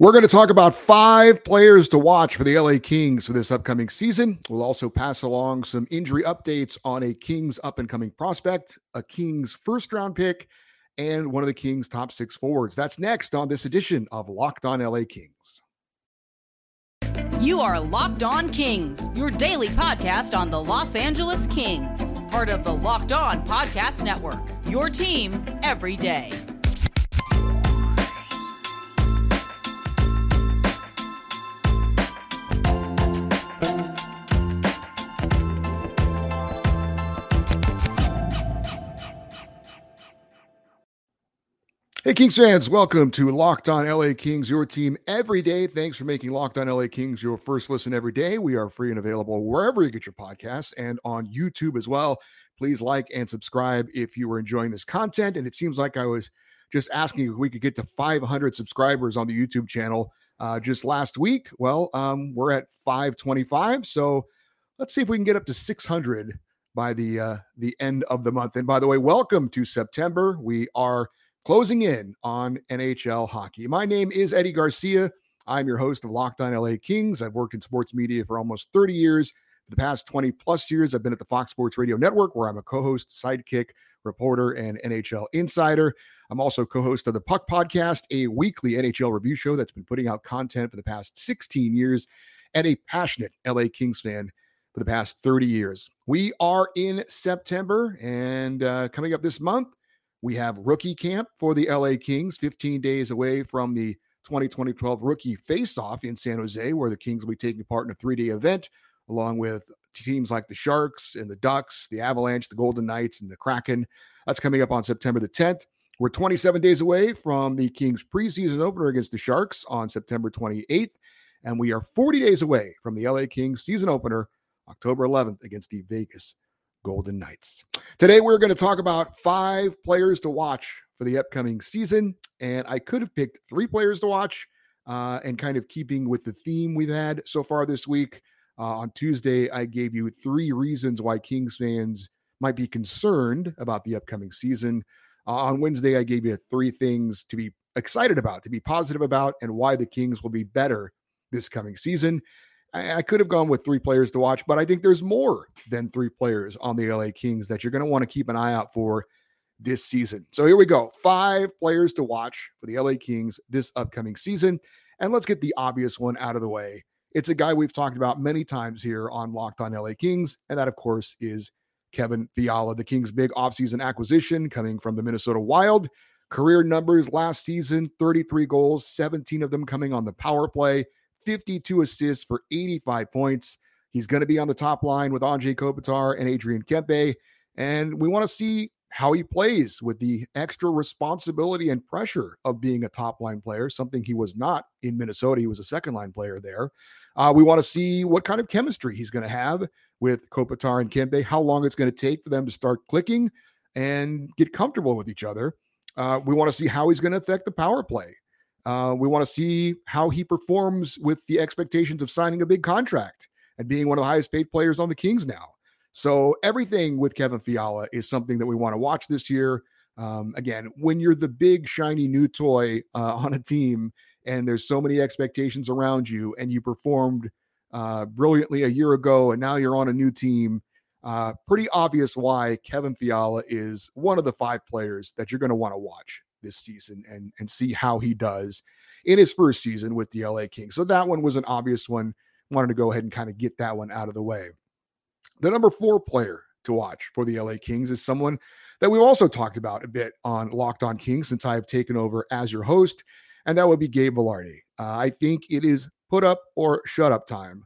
We're going to talk about five players to watch for the LA Kings for this upcoming season. We'll also pass along some injury updates on a Kings up and coming prospect, a Kings first round pick, and one of the Kings' top six forwards. That's next on this edition of Locked On LA Kings. You are Locked On Kings, your daily podcast on the Los Angeles Kings, part of the Locked On Podcast Network. Your team every day. Hey, Kings fans, welcome to Locked On LA Kings, your team every day. Thanks for making Locked On LA Kings your first listen every day. We are free and available wherever you get your podcasts and on YouTube as well. Please like and subscribe if you were enjoying this content. And it seems like I was just asking if we could get to 500 subscribers on the YouTube channel uh, just last week. Well, um, we're at 525. So let's see if we can get up to 600 by the uh, the end of the month. And by the way, welcome to September. We are closing in on NHL hockey. My name is Eddie Garcia. I'm your host of Locked On LA Kings. I've worked in sports media for almost 30 years. For the past 20 plus years, I've been at the Fox Sports Radio Network, where I'm a co host, sidekick, reporter, and NHL insider. I'm also co host of the Puck Podcast, a weekly NHL review show that's been putting out content for the past 16 years, and a passionate LA Kings fan for the past 30 years. We are in September, and uh, coming up this month, we have rookie camp for the LA Kings, 15 days away from the 2020-12 rookie face-off in San Jose, where the Kings will be taking part in a three-day event, along with teams like the Sharks and the Ducks, the Avalanche, the Golden Knights, and the Kraken. That's coming up on September the 10th. We're 27 days away from the Kings preseason opener against the Sharks on September 28th, and we are 40 days away from the LA Kings season opener October 11th against the Vegas Golden Knights. Today, we're going to talk about five players to watch for the upcoming season. And I could have picked three players to watch uh, and kind of keeping with the theme we've had so far this week. Uh, on Tuesday, I gave you three reasons why Kings fans might be concerned about the upcoming season. Uh, on Wednesday, I gave you three things to be excited about, to be positive about, and why the Kings will be better this coming season. I, I could have gone with three players to watch, but I think there's more than three players on the LA Kings that you're going to want to keep an eye out for this season. So here we go. Five players to watch for the LA Kings this upcoming season. And let's get the obvious one out of the way. It's a guy we've talked about many times here on Locked on LA Kings. And that, of course, is Kevin Fiala, the Kings' big offseason acquisition coming from the Minnesota Wild. Career numbers last season 33 goals, 17 of them coming on the power play. 52 assists for 85 points. He's going to be on the top line with Anze Kopitar and Adrian Kempe. And we want to see how he plays with the extra responsibility and pressure of being a top line player, something he was not in Minnesota. He was a second line player there. Uh, we want to see what kind of chemistry he's going to have with Kopitar and Kempe, how long it's going to take for them to start clicking and get comfortable with each other. Uh, we want to see how he's going to affect the power play. Uh, we want to see how he performs with the expectations of signing a big contract and being one of the highest paid players on the Kings now. So everything with Kevin Fiala is something that we want to watch this year. Um, again, when you're the big shiny new toy uh, on a team and there's so many expectations around you, and you performed uh, brilliantly a year ago, and now you're on a new team. Uh, pretty obvious why Kevin Fiala is one of the five players that you're going to want to watch this season and and see how he does in his first season with the LA Kings. So that one was an obvious one. Wanted to go ahead and kind of get that one out of the way. The number four player to watch for the LA Kings is someone that we've also talked about a bit on Locked On Kings since I have taken over as your host, and that would be Gabe Vilardi. Uh, I think it is put up or shut up time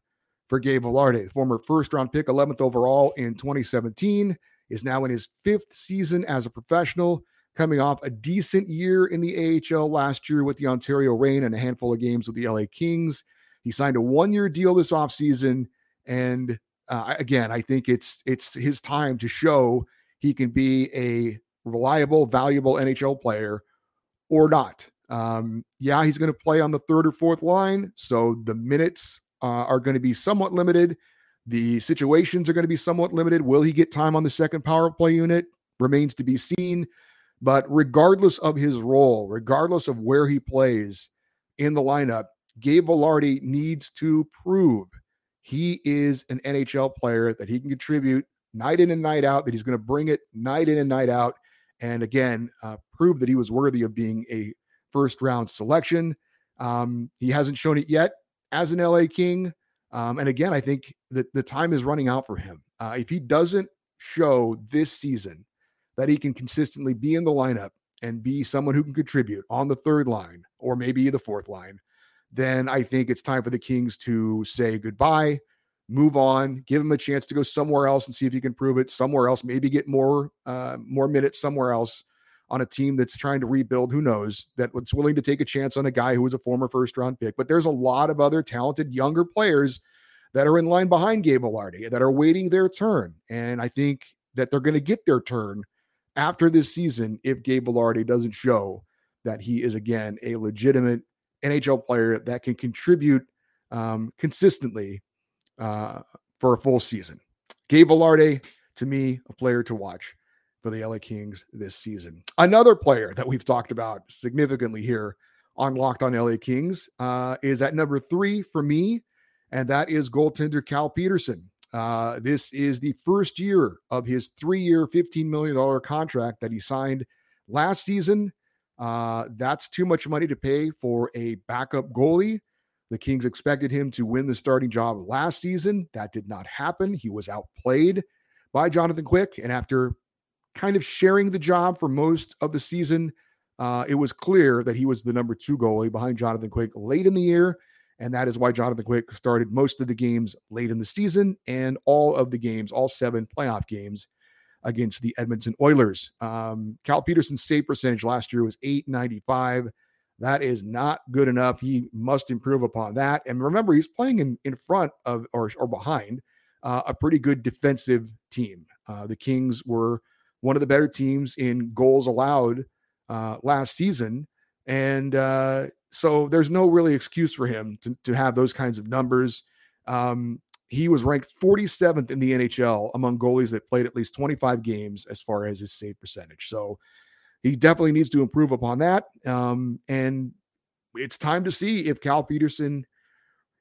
for Gabe Vilardi, former first round pick, 11th overall in 2017, is now in his fifth season as a professional coming off a decent year in the AHL last year with the Ontario Reign and a handful of games with the LA Kings. He signed a one-year deal this offseason. And uh, again, I think it's it's his time to show he can be a reliable, valuable NHL player or not. Um, yeah, he's going to play on the third or fourth line, so the minutes uh, are going to be somewhat limited. The situations are going to be somewhat limited. Will he get time on the second power play unit? Remains to be seen. But regardless of his role, regardless of where he plays, in the lineup, Gabe Vilardi needs to prove he is an NHL player that he can contribute night in and night out, that he's going to bring it night in and night out. And again, uh, prove that he was worthy of being a first round selection. Um, he hasn't shown it yet as an LA King. Um, and again, I think that the time is running out for him. Uh, if he doesn't show this season that he can consistently be in the lineup and be someone who can contribute on the third line or maybe the fourth line, then I think it's time for the Kings to say goodbye, move on, give him a chance to go somewhere else and see if he can prove it somewhere else, maybe get more uh, more minutes somewhere else on a team that's trying to rebuild. Who knows that was willing to take a chance on a guy who was a former first round pick. But there's a lot of other talented younger players that are in line behind Gabe Vilardi that are waiting their turn. And I think that they're going to get their turn after this season if Gabe Vilardi doesn't show that he is again a legitimate NHL player that can contribute um, consistently uh, for a full season. Gabe Vilardi, to me, a player to watch for the LA Kings this season. Another player that we've talked about significantly here on Locked on LA Kings uh, is at number three for me, and that is goaltender Cal Petersen. Uh, this is the first year of his three year, $15 million contract that he signed last season. Uh, that's too much money to pay for a backup goalie. The Kings expected him to win the starting job last season. That did not happen. He was outplayed by Jonathan Quick. And after kind of sharing the job for most of the season, uh, it was clear that he was the number two goalie behind Jonathan Quick late in the year. And that is why Jonathan Quick started most of the games late in the season and all of the games, all seven playoff games against the Edmonton Oilers. Um, Cal Petersen's save percentage last year was 895. That is not good enough. He must improve upon that. And remember, he's playing in, in front of or, or behind uh, a pretty good defensive team. Uh, the Kings were one of the better teams in goals allowed uh, last season. And uh, so there's no really excuse for him to, to have those kinds of numbers. Um, he was ranked 47th in the NHL among goalies that played at least 25 games as far as his save percentage. So he definitely needs to improve upon that. Um, and it's time to see if Cal Petersen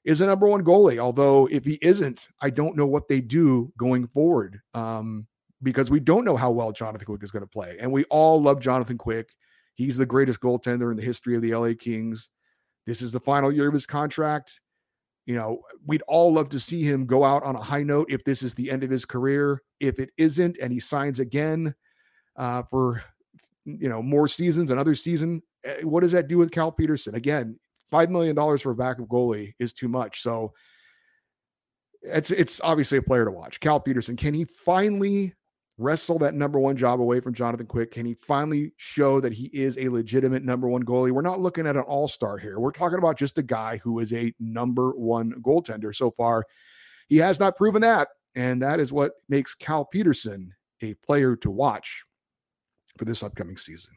is a number one goalie. Although if he isn't, I don't know what they do going forward. Um, because we don't know how well Jonathan Quick is going to play. And we all love Jonathan Quick. He's the greatest goaltender in the history of the LA Kings. This is the final year of his contract. You know, we'd all love to see him go out on a high note if this is the end of his career. If it isn't and he signs again uh, for, you know, more seasons, another season, eh, what does that do with Cal Petersen? Again, $5 million for a backup goalie is too much. So, it's it's obviously a player to watch. Cal Petersen, can he finally wrestle that number one job away from Jonathan Quick? Can he finally show that he is a legitimate number one goalie? We're not looking at an all star here. We're talking about just a guy who is a number one goaltender so far. He has not proven that. And that is what makes Cal Petersen a player to watch for this upcoming season.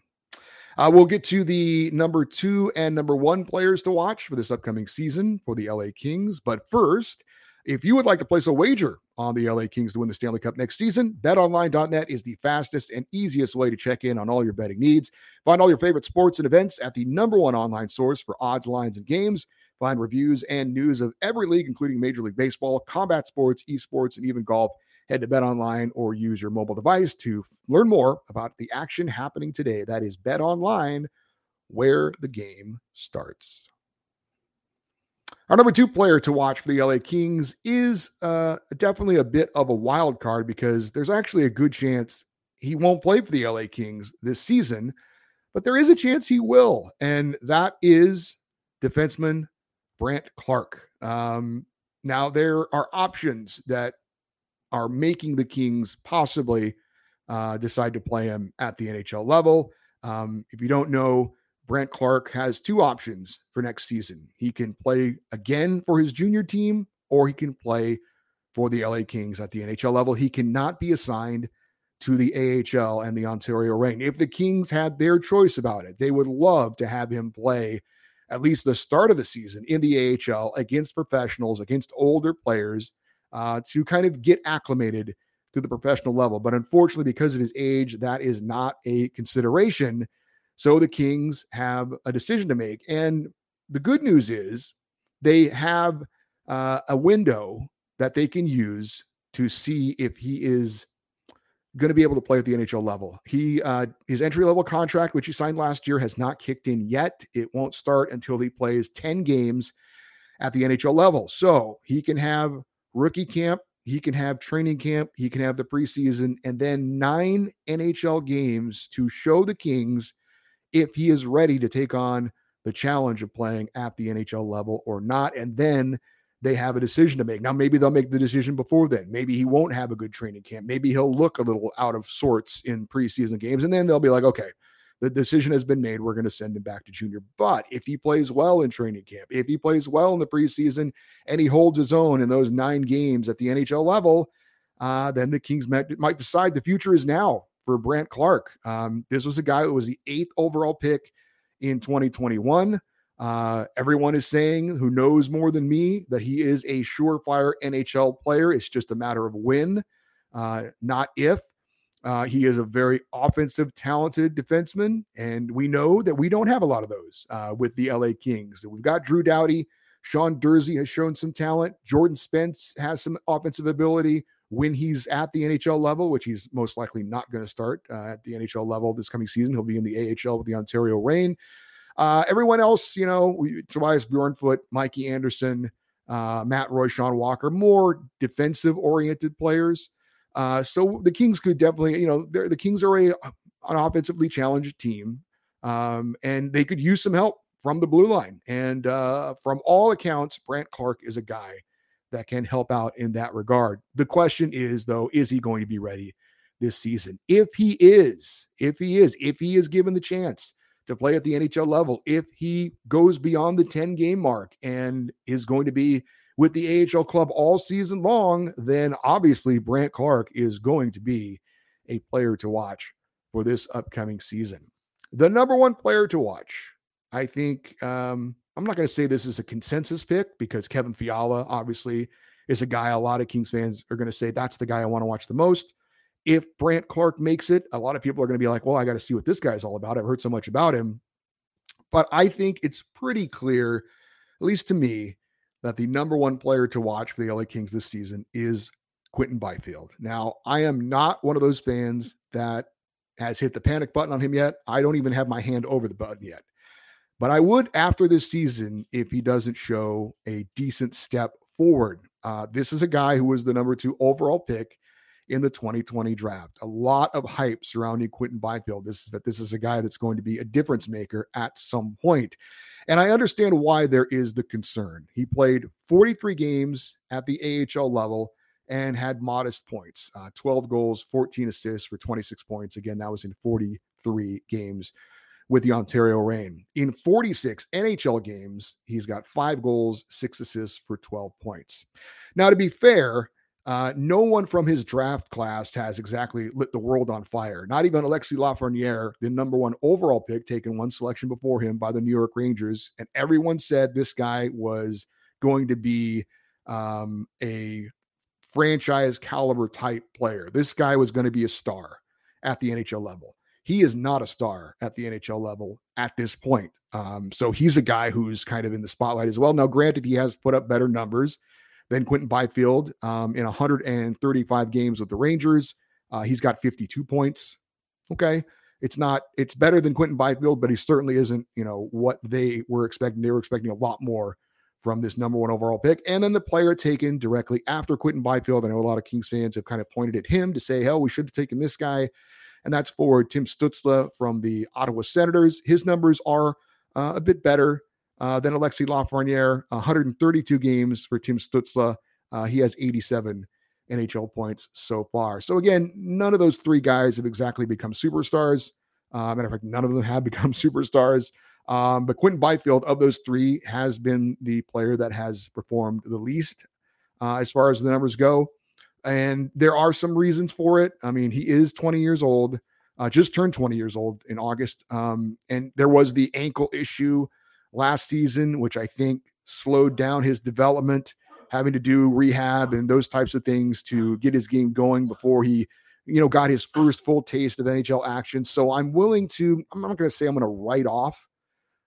Uh, we'll get to the number two and number one players to watch for this upcoming season for the LA Kings. But first, if you would like to place a wager on the LA Kings to win the Stanley Cup next season, betonline.net is the fastest and easiest way to check in on all your betting needs. Find all your favorite sports and events at the number one online source for odds, lines, and games. Find reviews and news of every league, including Major League Baseball, combat sports, esports, and even golf. Head to BetOnline or use your mobile device to learn more about the action happening today. That is BetOnline, where the game starts. Our number two player to watch for the LA Kings is uh, definitely a bit of a wild card because there's actually a good chance he won't play for the LA Kings this season, but there is a chance he will. And that is defenseman Brandt Clark. Um, now, there are options that are making the Kings possibly uh, decide to play him at the NHL level. Um, if you don't know, Brandt Clark has two options for next season. He can play again for his junior team, or he can play for the LA Kings at the NHL level. He cannot be assigned to the AHL and the Ontario Reign. If the Kings had their choice about it, they would love to have him play at least the start of the season in the AHL against professionals, against older players, uh, to kind of get acclimated to the professional level. But unfortunately, because of his age, that is not a consideration so the Kings have a decision to make. And the good news is they have uh, a window that they can use to see if he is going to be able to play at the NHL level. He uh, his entry level contract, which he signed last year, has not kicked in yet. It won't start until he plays ten games at the NHL level. So he can have rookie camp, he can have training camp, he can have the preseason, and then nine NHL games to show the Kings if he is ready to take on the challenge of playing at the NHL level or not. And then they have a decision to make. Now, maybe they'll make the decision before then. Maybe he won't have a good training camp. Maybe he'll look a little out of sorts in preseason games. And then they'll be like, okay, the decision has been made. We're going to send him back to junior. But if he plays well in training camp, if he plays well in the preseason and he holds his own in those nine games at the NHL level, uh, then the Kings might, might decide the future is now for Brandt Clark. Um, this was a guy that was the eighth overall pick in 2021. Uh, everyone is saying who knows more than me that he is a surefire NHL player. It's just a matter of when, uh, not if. Uh, he is a very offensive, talented defenseman, and we know that we don't have a lot of those uh, with the LA Kings. We've got Drew Doughty, Sean Durzi has shown some talent, Jordan Spence has some offensive ability when he's at the NHL level, which he's most likely not going to start uh, at the NHL level this coming season. He'll be in the AHL with the Ontario Reign. Uh, everyone else, you know, Tobias Bjornfot, Mikey Anderson, uh, Matt Roy, Sean Walker, more defensive oriented players. Uh, so the Kings could definitely, you know, the Kings are a an offensively challenged team, um, and they could use some help from the blue line. And uh, from all accounts, Brandt Clark is a guy that can help out in that regard. The question is, though, is he going to be ready this season? If he is, if he is, if he is given the chance to play at the NHL level, if he goes beyond the 10 game mark and is going to be with the AHL club all season long, then obviously Brandt Clark is going to be a player to watch for this upcoming season. The number one player to watch, I think, um, I'm not going to say this is a consensus pick because Kevin Fiala obviously is a guy a lot of Kings fans are going to say that's the guy I want to watch the most. If Brandt Clark makes it, a lot of people are going to be like, well, I got to see what this guy's all about. I've heard so much about him. But I think it's pretty clear, at least to me, that the number one player to watch for the LA Kings this season is Quinton Byfield. Now, I am not one of those fans that has hit the panic button on him yet. I don't even have my hand over the button yet. But I would after this season if he doesn't show a decent step forward. Uh, this is a guy who was the number two overall pick in the 2020 draft. A lot of hype surrounding Quinton Byfield. This is that this is a guy that's going to be a difference maker at some point. And I understand why there is the concern. He played 43 games at the AHL level and had modest points uh, 12 goals, 14 assists for 26 points. Again, that was in 43 games with the Ontario Reign. In 46 NHL games, he's got five goals, six assists for 12 points. Now, to be fair, uh, no one from his draft class has exactly lit the world on fire. Not even Alexis Lafreniere, the number one overall pick, taken one selection before him by the New York Rangers. And everyone said this guy was going to be um, a franchise caliber type player. This guy was going to be a star at the NHL level. He is not a star at the NHL level at this point. Um, so he's a guy who's kind of in the spotlight as well. Now, granted, he has put up better numbers than Quinton Byfield um, in 135 games with the Rangers. Uh, he's got 52 points. Okay. It's not, it's better than Quinton Byfield, but he certainly isn't, you know, what they were expecting. They were expecting a lot more from this number one overall pick. And then the player taken directly after Quinton Byfield. I know a lot of Kings fans have kind of pointed at him to say, hell, we should have taken this guy. And that's forward Tim Stutzle from the Ottawa Senators. His numbers are uh, a bit better. Uh, then Alexis Lafreniere, 132 games for Tim Stutzle. Uh, he has 87 NHL points so far. So again, none of those three guys have exactly become superstars. Uh, matter of fact, none of them have become superstars. Um, but Quinton Byfield of those three has been the player that has performed the least uh, as far as the numbers go. And there are some reasons for it. I mean, he is 20 years old, uh, just turned 20 years old in August. Um, and there was the ankle issue last season, which I think slowed down his development, having to do rehab and those types of things to get his game going before he, you know, got his first full taste of NHL action. So I'm willing to, I'm not going to say I'm going to write off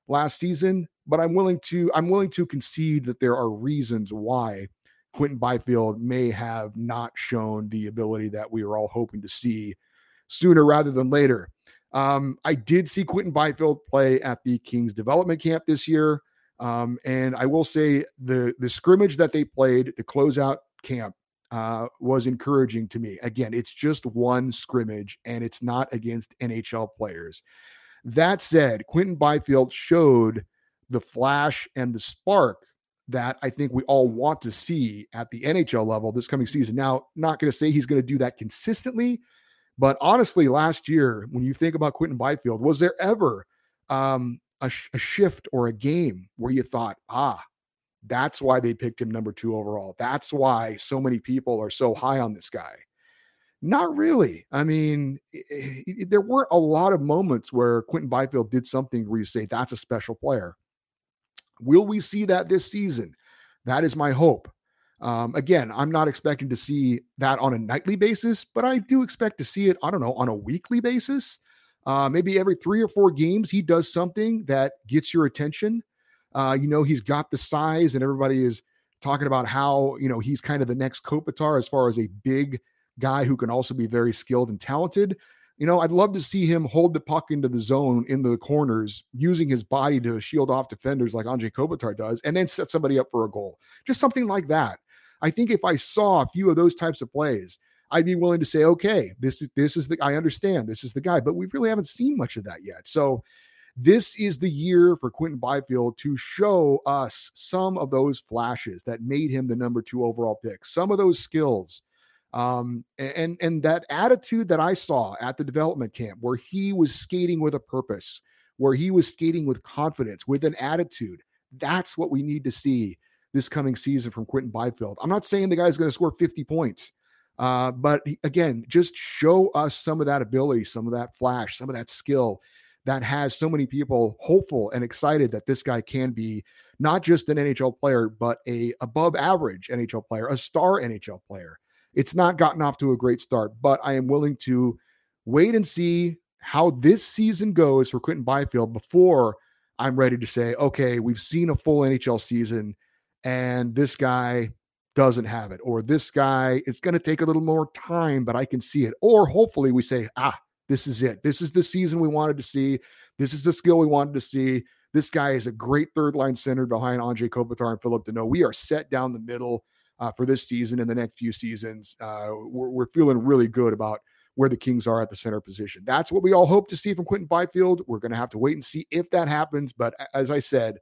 last season, but I'm willing to I'm willing to concede that there are reasons why Quinton Byfield may have not shown the ability that we were all hoping to see sooner rather than later. Um, I did see Quinton Byfield play at the Kings development camp this year. Um, and I will say the the scrimmage that they played to close out camp uh, was encouraging to me. Again, it's just one scrimmage and it's not against NHL players. That said, Quinton Byfield showed the flash and the spark that I think we all want to see at the NHL level this coming season. Now, not going to say he's going to do that consistently, but honestly, last year, when you think about Quinton Byfield, was there ever um, a, sh- a shift or a game where you thought, ah, that's why they picked him number two overall. That's why so many people are so high on this guy. Not really. I mean, it, it, there weren't a lot of moments where Quinton Byfield did something where you say, that's a special player. Will we see that this season? That is my hope. Um, again, I'm not expecting to see that on a nightly basis, but I do expect to see it, I don't know, on a weekly basis. Uh, maybe every three or four games, he does something that gets your attention. Uh, you know, he's got the size, and everybody is talking about how, you know, he's kind of the next Kopitar as far as a big guy who can also be very skilled and talented. You know, I'd love to see him hold the puck into the zone in the corners, using his body to shield off defenders like Andre Kopitar does, and then set somebody up for a goal. Just something like that. I think if I saw a few of those types of plays, I'd be willing to say, okay, this is this is the I understand this is the guy, but we really haven't seen much of that yet. So this is the year for Quinton Byfield to show us some of those flashes that made him the number two overall pick, some of those skills, um, and and that attitude that I saw at the development camp, where he was skating with a purpose, where he was skating with confidence, with an attitude. That's what we need to see this coming season from Quinton Byfield. I'm not saying the guy's going to score 50 points, uh, but again, just show us some of that ability, some of that flash, some of that skill that has so many people hopeful and excited that this guy can be not just an NHL player, but a above average NHL player, a star NHL player. It's not gotten off to a great start, but I am willing to wait and see how this season goes for Quinton Byfield before I'm ready to say, okay, we've seen a full NHL season and this guy doesn't have it, or this guy is going to take a little more time, but I can see it. Or hopefully we say, ah, this is it. This is the season we wanted to see. This is the skill we wanted to see. This guy is a great third line center behind Andre Kopitar and Phillip Danault. We are set down the middle uh, for this season and the next few seasons. Uh, we're, we're, feeling really good about where the Kings are at the center position. That's what we all hope to see from Quinton Byfield. We're going to have to wait and see if that happens. But as I said,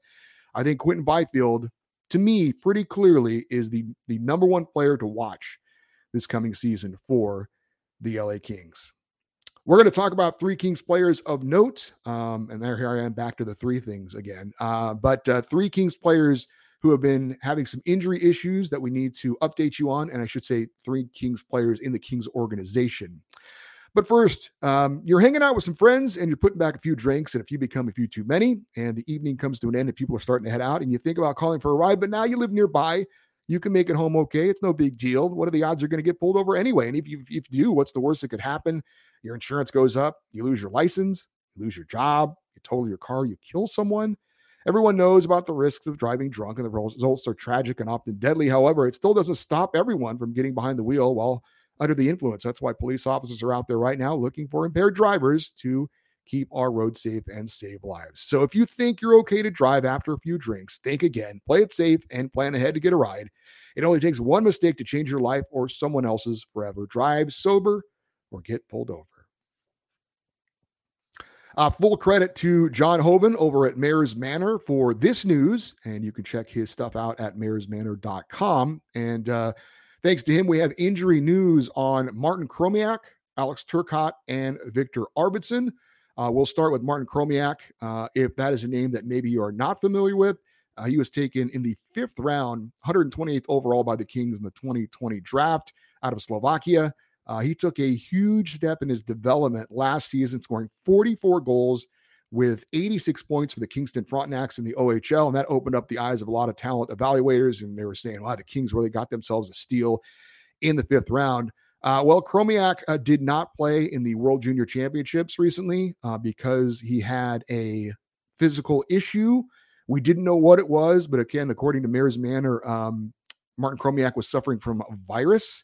I think Quinton Byfield to me, pretty clearly is the the number one player to watch this coming season for the LA Kings. We're going to talk about three Kings players of note, um, and there here I am back to the three things again. Uh, but uh, three Kings players who have been having some injury issues that we need to update you on, and I should say three Kings players in the Kings organization. But first, um, you're hanging out with some friends and you're putting back a few drinks, and if you become a few too many, and the evening comes to an end and people are starting to head out, and you think about calling for a ride, but now you live nearby, you can make it home okay. It's no big deal. What are the odds you're going to get pulled over anyway? And if you if you do, what's the worst that could happen? Your insurance goes up, you lose your license, you lose your job, you total your car, you kill someone. Everyone knows about the risks of driving drunk, and the results are tragic and often deadly. However, it still doesn't stop everyone from getting behind the wheel while under the influence. That's why police officers are out there right now looking for impaired drivers to keep our roads safe and save lives. So if you think you're okay to drive after a few drinks, think again, play it safe, and plan ahead to get a ride. It only takes one mistake to change your life or someone else's forever. Drive sober or get pulled over. Uh, full credit to John Hoven over at Mayor's Manor for this news, and you can check his stuff out at mayorsmanor.com. And uh, Thanks to him, we have injury news on Martin Chromiak, Alex Turcotte, and Victor Arvidsson. Uh, we'll start with Martin Chromiak. Uh, if that is a name that maybe you are not familiar with, uh, he was taken in the fifth round, 128th overall by the Kings in the 2020 draft out of Slovakia. Uh, he took a huge step in his development last season, scoring 44 goals with 86 points for the Kingston Frontenacs in the OHL. And that opened up the eyes of a lot of talent evaluators. And they were saying, wow, the Kings really got themselves a steal in the fifth round. Uh, well, Chromiak uh, did not play in the World Junior Championships recently uh, because he had a physical issue. We didn't know what it was, but again, according to Mayor's Manor, um, Martin Chromiak was suffering from a virus.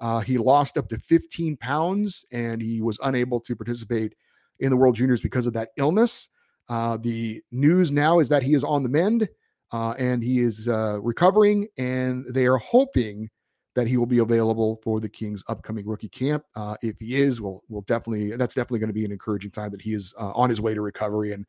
Uh, he lost up to 15 pounds and he was unable to participate in the World Juniors because of that illness. Uh, the news now is that he is on the mend uh, and he is uh, recovering, and they are hoping that he will be available for the Kings' upcoming rookie camp. Uh, if he is, we'll, we'll definitely that's definitely going to be an encouraging sign that he is uh, on his way to recovery and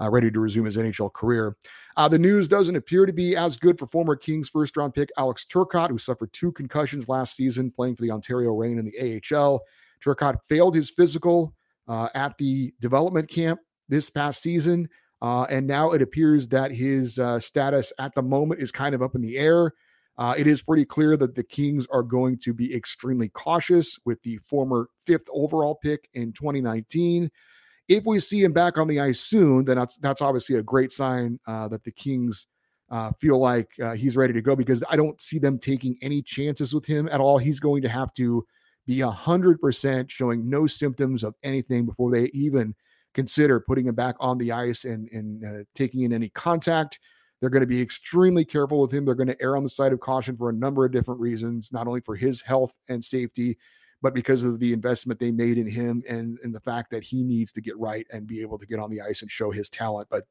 ready to resume his NHL career. Uh, the news doesn't appear to be as good for former Kings first round pick Alex Turcotte, who suffered two concussions last season playing for the Ontario Reign in the AHL. Turcotte failed his physical uh, at the development camp this past season. Uh, and now it appears that his uh, status at the moment is kind of up in the air. Uh, it is pretty clear that the Kings are going to be extremely cautious with the former fifth overall pick in 2019. If we see him back on the ice soon, then that's that's obviously a great sign uh, that the Kings uh, feel like uh, he's ready to go because I don't see them taking any chances with him at all. He's going to have to be hundred percent showing no symptoms of anything before they even consider putting him back on the ice and and uh, taking in any contact. They're going to be extremely careful with him. They're going to err on the side of caution for a number of different reasons, not only for his health and safety, but because of the investment they made in him and, and the fact that he needs to get right and be able to get on the ice and show his talent. But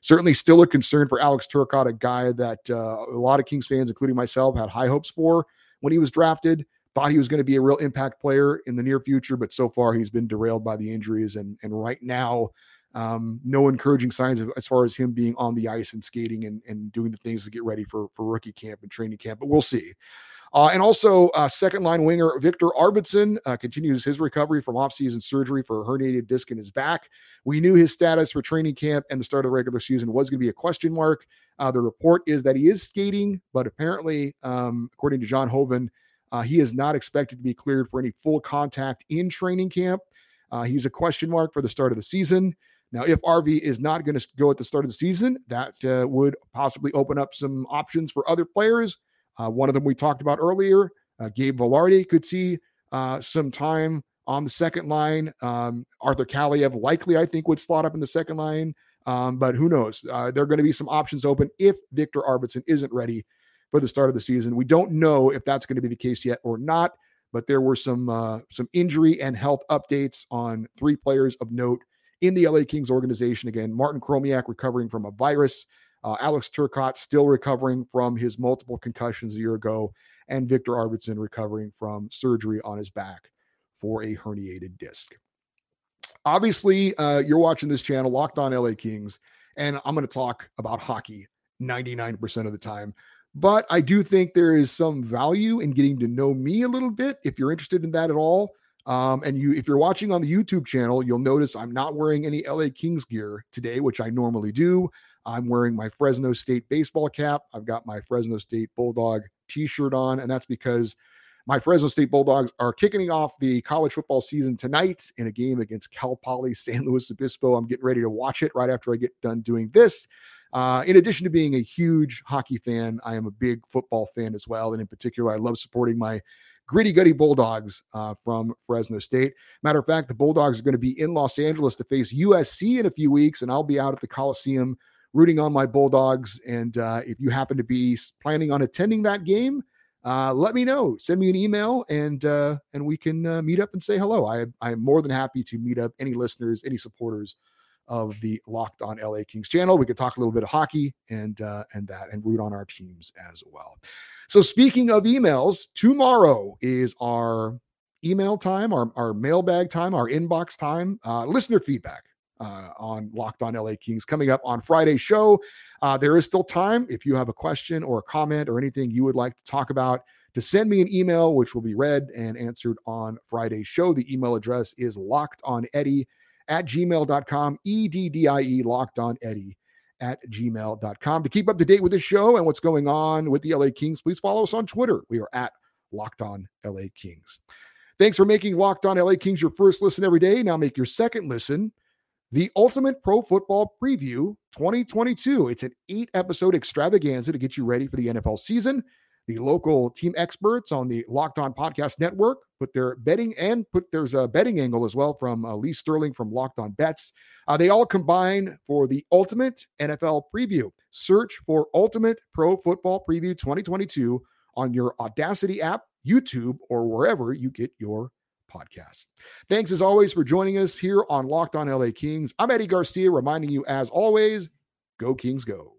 certainly still a concern for Alex Turcotte, a guy that uh, a lot of Kings fans, including myself, had high hopes for when he was drafted. Thought he was going to be a real impact player in the near future, but so far he's been derailed by the injuries. And, and right now, um, no encouraging signs of, as far as him being on the ice and skating and, and doing the things to get ready for, for rookie camp and training camp. But we'll see. Uh, and also, uh, second line winger Victor Arvidsson uh, continues his recovery from offseason surgery for a herniated disc in his back. We knew his status for training camp and the start of the regular season was going to be a question mark. Uh, the report is that he is skating, but apparently, um, according to John Hoven, uh, he is not expected to be cleared for any full contact in training camp. Uh, he's a question mark for the start of the season. Now, if Arvy is not going to go at the start of the season, that would possibly open up some options for other players. Uh, one of them we talked about earlier, uh, Gabe Vilardi could see uh, some time on the second line. Um, Arthur Kaliyev likely, I think, would slot up in the second line. Um, but who knows? Uh, there are going to be some options open if Victor Arvidsson isn't ready for the start of the season. We don't know if that's going to be the case yet or not. But there were some uh, some injury and health updates on three players of note in the LA Kings organization. Again, Martin Chromiak recovering from a virus. Uh, Alex Turcotte still recovering from his multiple concussions a year ago, and Victor Arvidsson recovering from surgery on his back for a herniated disc. Obviously, uh, you're watching this channel, Locked On LA Kings, and I'm going to talk about hockey 99% of the time. But I do think there is some value in getting to know me a little bit if you're interested in that at all. Um, and you, if you're watching on the YouTube channel, you'll notice I'm not wearing any LA Kings gear today, which I normally do. I'm wearing my Fresno State baseball cap. I've got my Fresno State Bulldog t shirt on, and that's because my Fresno State Bulldogs are kicking off the college football season tonight in a game against Cal Poly San Luis Obispo. I'm getting ready to watch it right after I get done doing this. Uh, in addition to being a huge hockey fan, I am a big football fan as well. And in particular, I love supporting my gritty gutty Bulldogs uh, from Fresno State. Matter of fact, the Bulldogs are going to be in Los Angeles to face USC in a few weeks, and I'll be out at the Coliseum rooting on my Bulldogs. And uh, if you happen to be planning on attending that game, uh, let me know. Send me an email, and uh, and we can uh, meet up and say hello. I I am more than happy to meet up any listeners, any supporters of the Locked On LA Kings channel. We can talk a little bit of hockey and uh, and that, and root on our teams as well. So speaking of emails, tomorrow is our email time, our, our mailbag time, our inbox time, uh, listener feedback uh, on Locked On LA Kings coming up on Friday's show. Uh, there is still time if you have a question or a comment or anything you would like to talk about to send me an email, which will be read and answered on Friday's show. The email address is locked on Eddie at gmail.com, E D D I E, locked on Eddie at gmail.com. To keep up to date with the show and what's going on with the LA Kings, please follow us on Twitter. We are at Locked On LA Kings. Thanks for making Locked On LA Kings your first listen every day. Now make your second listen the Ultimate Pro Football Preview 2022. It's an eight episode extravaganza to get you ready for the NFL season. the local team experts on the Locked On Podcast Network put their betting and put there's a betting angle as well from uh, Lee Sterling from Locked On Bets. Uh, they all combine for the ultimate NFL preview. Search for Ultimate Pro Football Preview 2022 on your Audacy app, YouTube, or wherever you get your podcasts. Thanks as always for joining us here on Locked On LA Kings. I'm Eddie Garcia, reminding you as always, go Kings go.